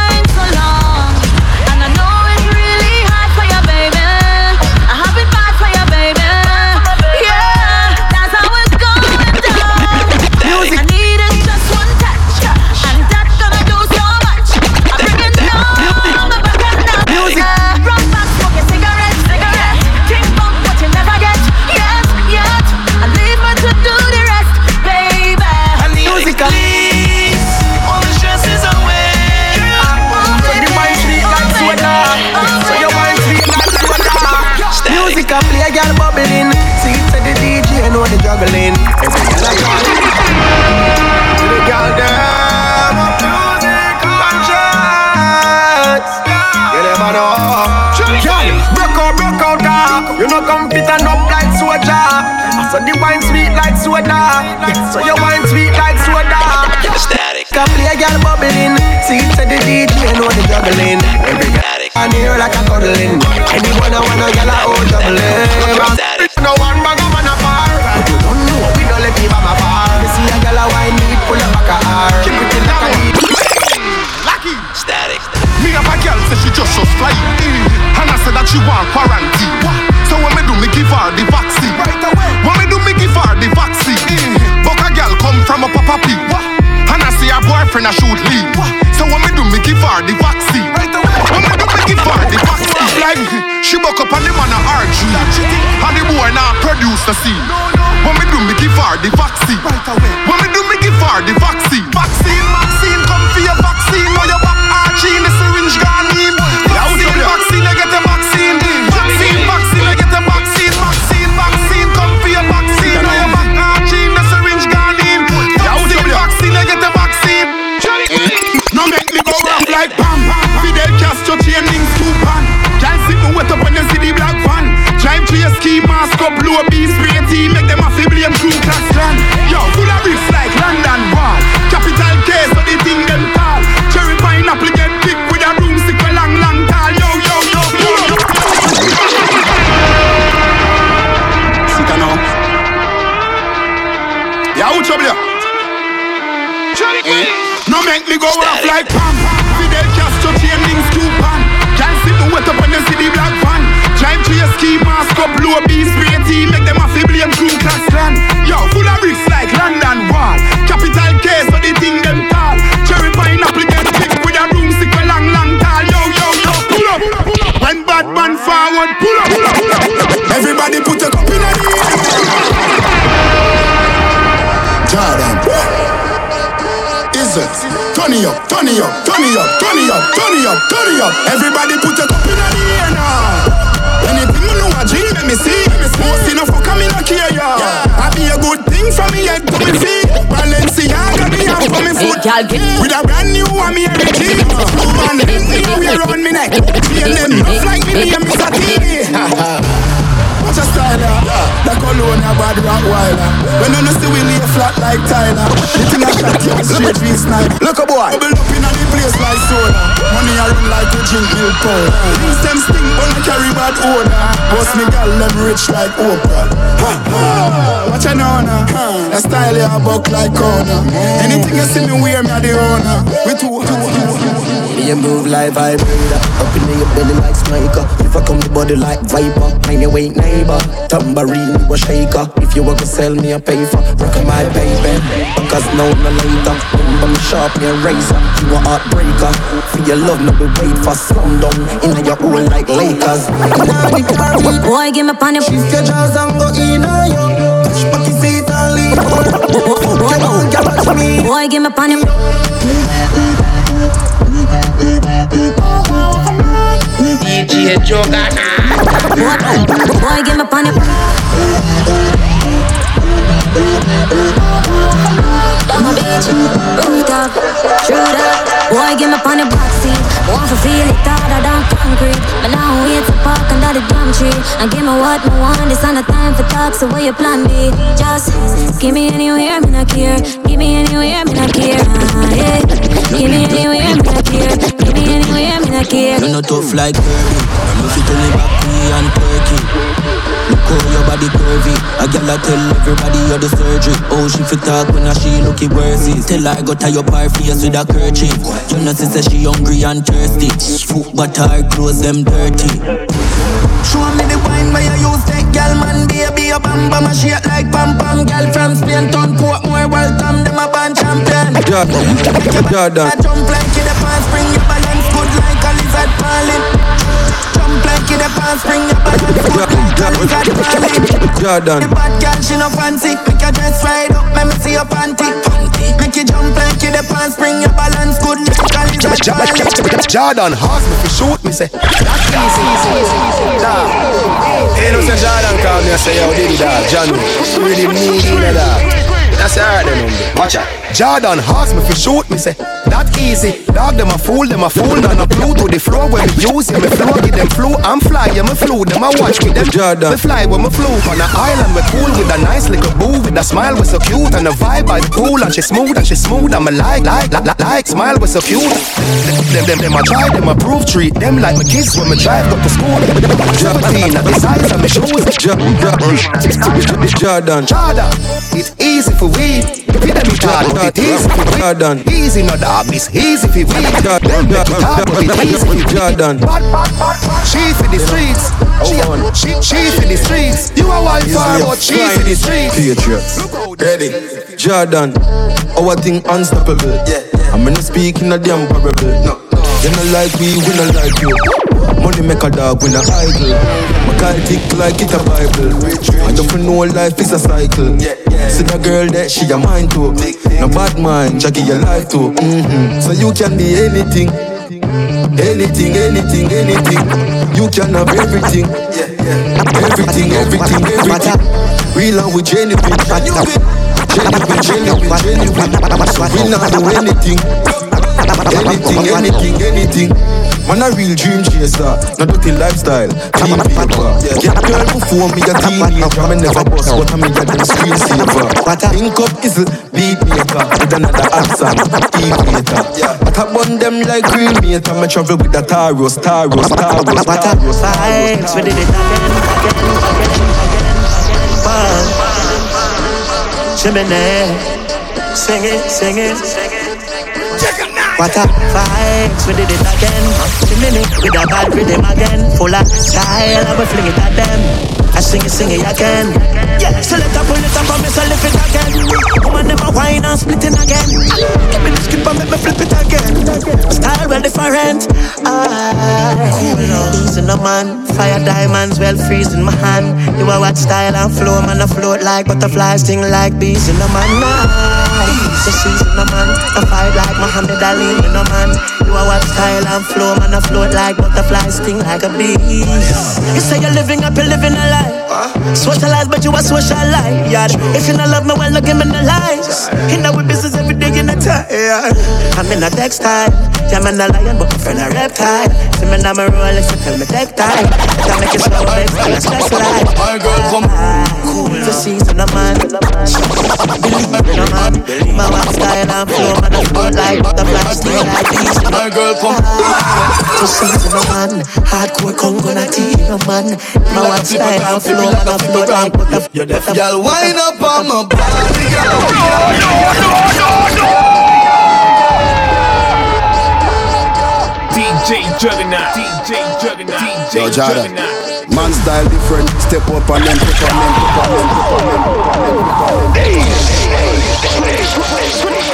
When me do me give her the vaccine. Right away. When me do me give her the vaccine. Like she buck up and the man a argue. And the boy now produce used to see. When me do me give her the vaccine. When me do me give her the vaccine. Vaccine, vaccine, come for your vaccine. Now your back arching, up, a beat spray team, make them a blame crew class clan. Yo, full of bricks like London Wall. Capital K, so the thing them tall. Cherry pineapple get big with a broomstick a long, long tall. Yo, yo, yo, yo, yo. Sit down now. Yeah, who trouble ya? Eh? No make me go off like Pam. Fidel Castro chain links to pan. Can't sit me wet up when you see the black van. Drive to your ski mask up, a beat spray team, make them a fi blame crew class clan. Yo, full of bricks like London Wall. Capital K, so the thing them tall. Cherry pineapple get big with a broomstick a long, long tall. Yo, yo, yo, pull up. When bad man forward, pull up, pull up, pull up, pull up. Everybody put a cup in the Jordan. Is it? Turn it up, turn it up, turn it up, turn it up, turn it up, turn it up. Everybody put a cup in air now. Anything you know a drink, let me see. Ya. I be a good thing from me head to me feet. Balenciaga me have for me foot. With a brand new one me every G. Man, me we around me neck. Feel them rough like me name Mr. T. Watch a style, yeah. The cologne a bad rock wilder. When you know see we lay flat like Tyler. The thing a shot you straight V snipe. Look a boy. Bubble up inna the place like soda. Money a run like a drink milk powder. Things them sting but I carry bad odor. Boss me gal them rich like Oprah. Ha, ha. Watch a now now. The style ya buck like corner. Anything you see me wear me a the owner. We two. You move like vibrator Up in your belly like sniker If I come the body like viper Mind your weight neighbor. Tambourine you a shaker. If you want to sell me a paper Rock my baby. Because now no later. Remember me sharp me a razor. You a heartbreaker. For your love no be wait for sundown Inna your hole like Lakers. Boy, give me pon the Shift your jaws and go in on you Touch back your feet and lean on Come on, girl, watch me. Boy, give me pon the DJ Joga. Boy, give me pon the I'm a bitch, rooftop, true that Boy, give me pon the backseat Want to feel it harder than concrete. But now we to park under the damn tree And give me what me want, on the time for talk So what your plan be? Just give me anywhere, me not care. Give me anywhere, me not care. Ah, yeah. Give me anywhere, me not care. Give me anywhere, me not care. You're not tough like Kirby I'm if you turn it back and perky Look how your body curvy. A girl I tell everybody you're the surgery. Oh she fit talk when I she looky worthy. Tell her I go tie up her face with a kerchief. You know she say she hungry and thirsty. Foot but her clothes them dirty. Show me the wine where you use take gal man baby a bam bam a shake like pam pam. Gal from Spain town Portmore welcome them a band champion. Jordan, Jordan. I jump like you the pan spring your balance good like a lizard falling Jump like you the pan spring your balance good like a lizard falling Jordan. The bad girl she no fancy. Make your dress right up make me see your panty. Make you jump like you the pan spring your balance. Good like a lizard falling Jordan ask me to shoot me say. That's easy Nah. Hey, no say Jordan call me and say, yo, Diddy dog, John, really need you, dog. That's alright then, homie. Watch out. Jordan ask me to shoot me say That easy. Dog them a fool them a fool. None a flew to the floor when me use yeah, me flow give them flew I'm fly yeah me flew. Them a watch with them Jordan. Me fly when me flew. On an island we cool with a nice little boo. With a smile was so cute. And the vibe by the pool and she smooth and she smooth. I'm a like like like like, like smile was so cute. Them them them a try them a prove treat. Them like my kids when me drive go to school. 17 at the size of me shoes. Jordan. Jordan. It's easy for we Give them it hard but it easy for we Jordan Easy no dog it's easy for we Them make it hard but it. Easy for we Jordan She for the streets. She, she, she for the streets. You a wife for but she for the streets. Patriots Ready. Jordan. Our thing unstoppable. Yeah I'm gonna speak in a damn parable No You not like we, we not like you. Money make a dog, we not idle. My call tick like it a Bible. I don't know life is a cycle. See the girl that she a mind too. No bad mind, Jackie your life too. Mm-hmm. So you can be anything. Anything, anything, anything. You can have everything. Everything, everything, everything. Real and with genuine. Genuine, genuine, genuine. We not do anything. Anything, anything, anything. Man a real dream chaser, no dirty lifestyle, clean paper. Get girl before me a teenager, me never bust, but I me get them screen saver. Link up is beat maker with another accent. But I burn them like green meter, me travel with the Taros, Taros, Taros, Taros. Vibes, we did it again, again, again, again. Chimney, sing it, sing it, sing it. What a vibes, we did it again. Chimney with a bad rhythm again. Full of style, I will fling it at them. I sing it, sing it again. Yeah, so let her pull it up and me lift it again. Woman never whine and split it again. Give me the skip and make me flip it again. Style well different. I easy no man. Fire diamonds well freezing my hand. You are what style and flow, man. I float like butterflies, sting like bees in the man. Ah, easy season no man. I fight like Muhammad Ali in no man. You are style and flow, man. I float like butterflies, sting like a bee. You say you're living up, you're living a lie. Socialize, but you a socialite. Yeah. If you not love me, well, look give me the lies. In our business every day in a time. I'm in a textile. Yeah, I'm a lion, but my friend a reptile. See me now, my Rolex, so tell me take time. Can make it slow, babe, still a stress life. My girl, come. Cool to season a man. Believe me, no man. My one style and flow, man, I float like butterfly, stay like these. My girl, come. To season a man. Hardcore Congo, not no man. My one style and flow, man, I float like butterfly. You're deaf, y'all wind up on my body, DJ Juggernaut, DJ Juggernaut, DJ Yo, Jada. Juggernaut. Man style different, step up and then pick on them, pick on them, pick on them, pick on them, pick on them.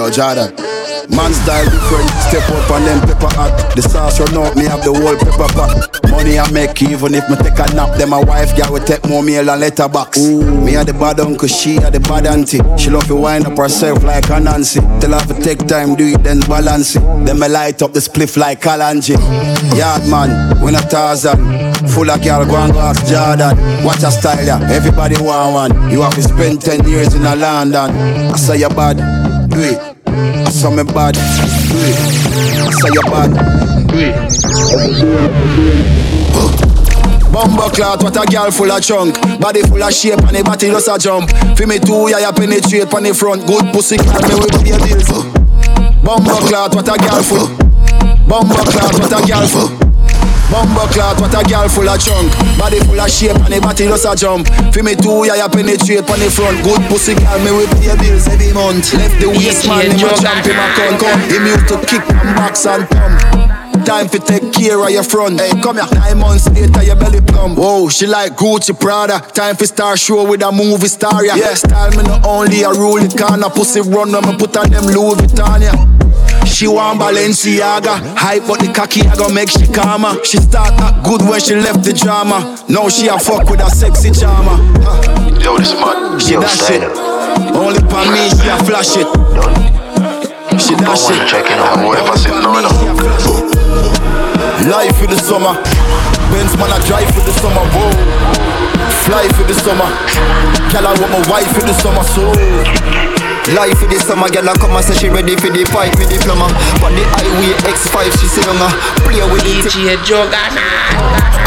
Yo, Jada. Man style different, step up and then pepper hot. The sauce run out, me have the whole pepper pot. Money I make even if me take a nap. Then my wife girl will take more meal and letterbox. Ooh, me a the bad uncle, she a the bad auntie. She love to wind up herself like a Nancy. Tell her to take time, do it then balance it. Then me light up the spliff like Kalanji. Yard man, when a Tarzan. Full of girl, go and go ask Jordan. Watch a style ya, everybody want one. You have to spend 10 years in a London. I say you bad, do it. I saw me bad. I say you bad. Bumbo clout, what a girl full of chunk Body full of shape and the body just a jump. Feel me too, yeah, you penetrate on the front. Good pussy, can me with your deals. Bumbo clout, what a girl full. Bumbo clout, what a girl full Bumbo clout, what a girl full of chunk Body full of shape and the body just a jump Feel me too, yeah, you penetrate on the front Good pussy, girl, me with your bills every month Left the waist man, him a champ him a con come Him used to kick and box and pump Time for take care of your front. Hey, come here. Nine months later, your belly plump. Whoa, she like Gucci Prada. Time for star show with a movie star. Yeah, yeah style me not only a rule it can. A pussy run when me put on them Louis Vuitton. Yeah. She want Balenciaga Hype but the cocky I gon' make she calmer She start act good when she left the drama Now she a fuck with a sexy charmer. Yo, this man. She Yo, dash it. Only for me she a flash it She dash it Checking out. Whatever sitting on Life for the summer. Benz man, I drive for the summer. Whoa. Fly for the summer. Girl, I want my wife for the summer. So. Life for the summer, girl, I come and say she ready for the pipe with the plumber. But the highway X5, she say younger. Play with the DJ Juggernaut.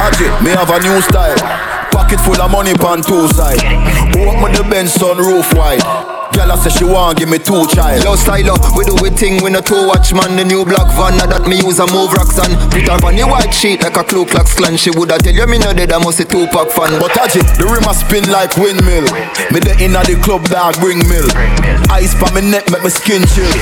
Aji, me have a new style. Pocket full of money pan two side. Open the Benz sunroof wide. Girl, I say she want give me two child. Yo, style up, we do we thing, we no two watch man. The new black van, now that me use a move rocks and put her on the white sheet like a Ku Klux Klan. She woulda tell you me no dead, I must a Tupac fan. But Aji, the rim a spin like windmill. Me the inna the club dog bring mill. Ice pa me neck make me skin chill.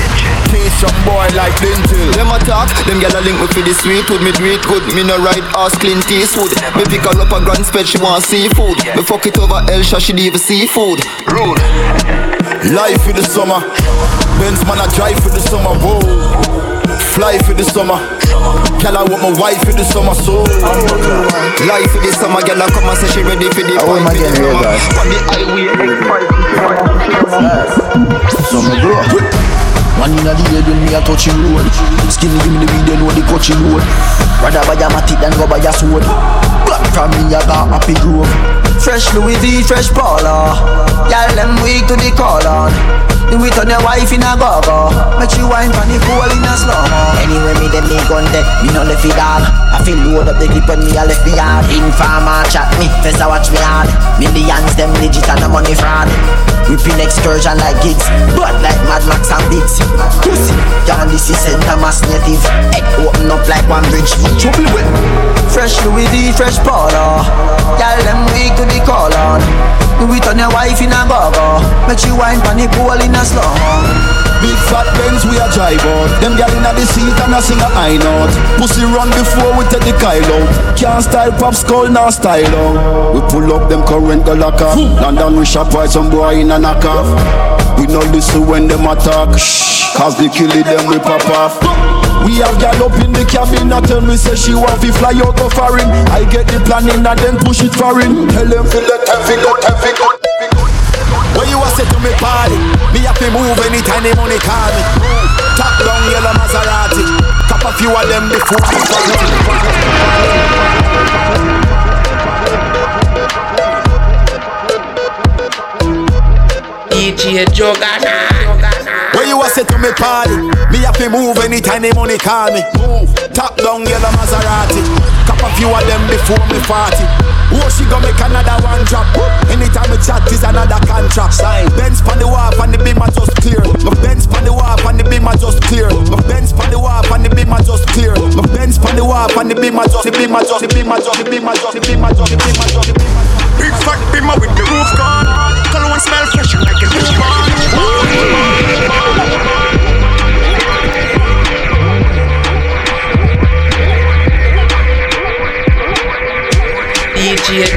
Teach some boy like dental. Them attack, them gyal a link me for the sweet wood. Me do it good, me no ride ass Clint Eastwood. Me pick her up a grand spread, she want seafood. Me fuck it over Elsha, she leave seafood. Rude. Life for the summer. Benz man, I drive for the summer. Whoa. Fly for the summer. Girl, I want my wife for the summer. So. Life for the summer, girl, I come and say she ready for the I want my girl here, guys. On the highway, Summer bro. One inna the head when me a touching road Skinny give me the weed, they know the coaching road Rather buy a matic than go buy a sword Black from me, I got happy grove Fresh Louis V, fresh Paula. Y'all them weak to the call on. Do it on your wife in a go-go. Make you wine from the pool in a slow-mo. Anyway, me them me gun there, me no left it dog. I feel load up the clip on me, I left me hard. Informer chat me, first I watch me hard. Millions them legit and the money fraud. Whipping excursion like gigs, but like Mad Max and Biggs. Pussy, y'all this is St. Thomas native. Head open up like one bridge. Trouble with Fresh Louis V, fresh Paula. Y'all them weak to the call on. It on your wife in a go-go. Make you wine pon the pool in a slow Big fat Benz we a drive out. Them gal inna the seat and a sing a high note Pussy run before we take the Kyle out. Can't style pop skull nor style out. We pull up them current go lock off London we shop while some boy in a knock off. We no listen when them attack Cause they kill it them we pop off we have gal up in the cabin I tell me say she want fi fly out go foreign. I get the planning and then push it foreign. Tell them fi let them fi go, them fi go. When you a say to me party, me have to move anytime the money call me. Top down yellow Maserati, cop a few of them before me DJ Juggernaut. You a say to me party, me have to move anytime the money call me. Move. Top down yellow Maserati, cop a few of them before me party. Oh, she gonna make another one drop. Anytime we chat is another contract. Sign. Benz pan the wharf and the beam are just clear. My Benz pan the wharf and the beam are just clear. My Benz pan the wharf and the beam are just clear. My Benz pan the wharf and the beam are just the beam are just the beam are just the beam are just the beam are just the beam are just the beam are just Big fat bimmer with the roof gone. Color one smell fresh like a newborn. DJ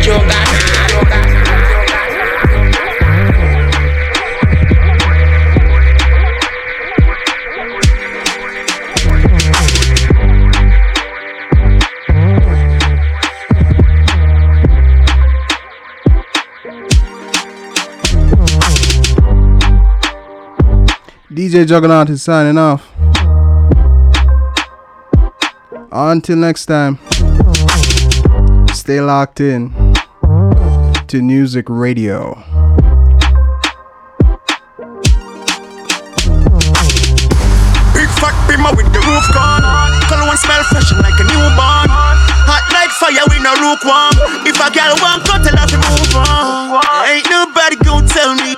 Juggernaut. Is signing off. Until next time, stay locked in to Music Radio. Big fat bimmer with the roof gone. Color one smell fresh like a newborn. Hot like fire, no. If cut, tell her to move on. Ain't nobody gonna tell me.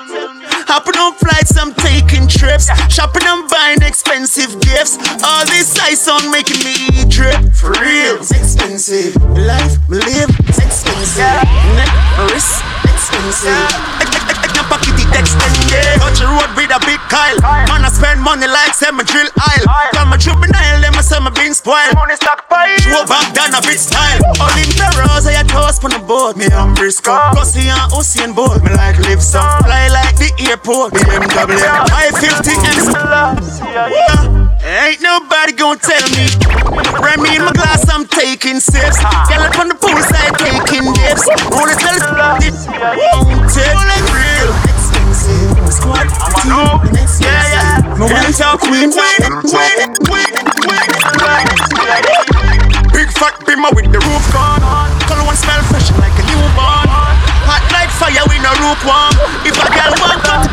On flights, I'm taking trips. Shopping and buying expensive gifts. All this ice on making me drip. For real, it's expensive. Life we live, it's expensive. Neck, wrist, expensive. Pocket it extended. Touch the road with a big Kyle. Man, I spend money like semi drill aisle. Come a juvenile, them a say me been spoiled. Money stockpile. Show back down a bit style. All in Perros, I had toast on the boat. Me and Briscoe. Gussie and Usain Bolt. Me like live some. Fly like the airport. BMW. 550 M. Ain't nobody gonna tell me. Remy in my glass, I'm taking sips. Girl up on the poolside, taking dips. Roll it, tell it, Roll Squad, team, the next yeah, yeah. No one talk queen. Queen, queen, queen, Big fat bimmer with the roof gone. Color one smell fresh like a newborn. Hot like fire, we no lukewarm. If a girl want cut,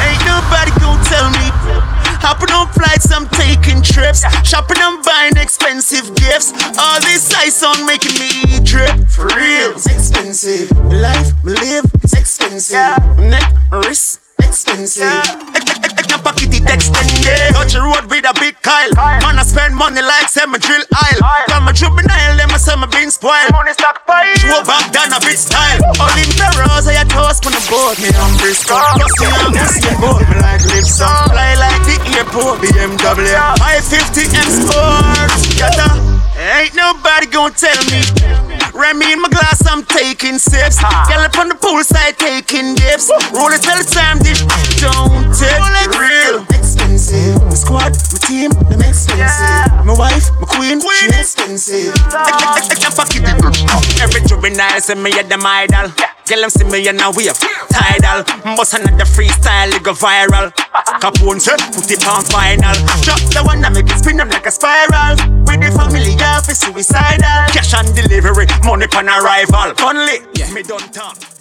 ain't nobody gonna tell me. Hopping on flights, I'm taking trips. Shopping and buying expensive gifts. All this ice on making me drip. For real, it's expensive. Life we live, it's expensive. Neck, wrist, expensive. Your pocket it extended. Touch the road with a big Kyle. Man, I spend money like semi drill aisle. Come a juvenile, them a say me been spoiled. Money stockpile. Show back down a bit style. All in Perros, I had toast on the boat. Me and Briscoe. Gussie and Usain Bolt. Me like live some. Fly like the airport. BMW. 550 M Sport. Yata. Ain't nobody gonna tell me. Remy in my glass, I'm taking sips. Girl up on the poolside taking dips. Roll it till the time don't take real expensive. The squad, my team, them expensive. My wife, my queen, she expensive. Every juvenile say me at them idol. Girl, them see me and now we have tidal. Bust another freestyle, it go viral. Capone said, put it on vinyl. Drop the one that make it spin up like a spiral. With the family, yeah, for suicidal. Cash on delivery, money on arrival. Only, me don't talk.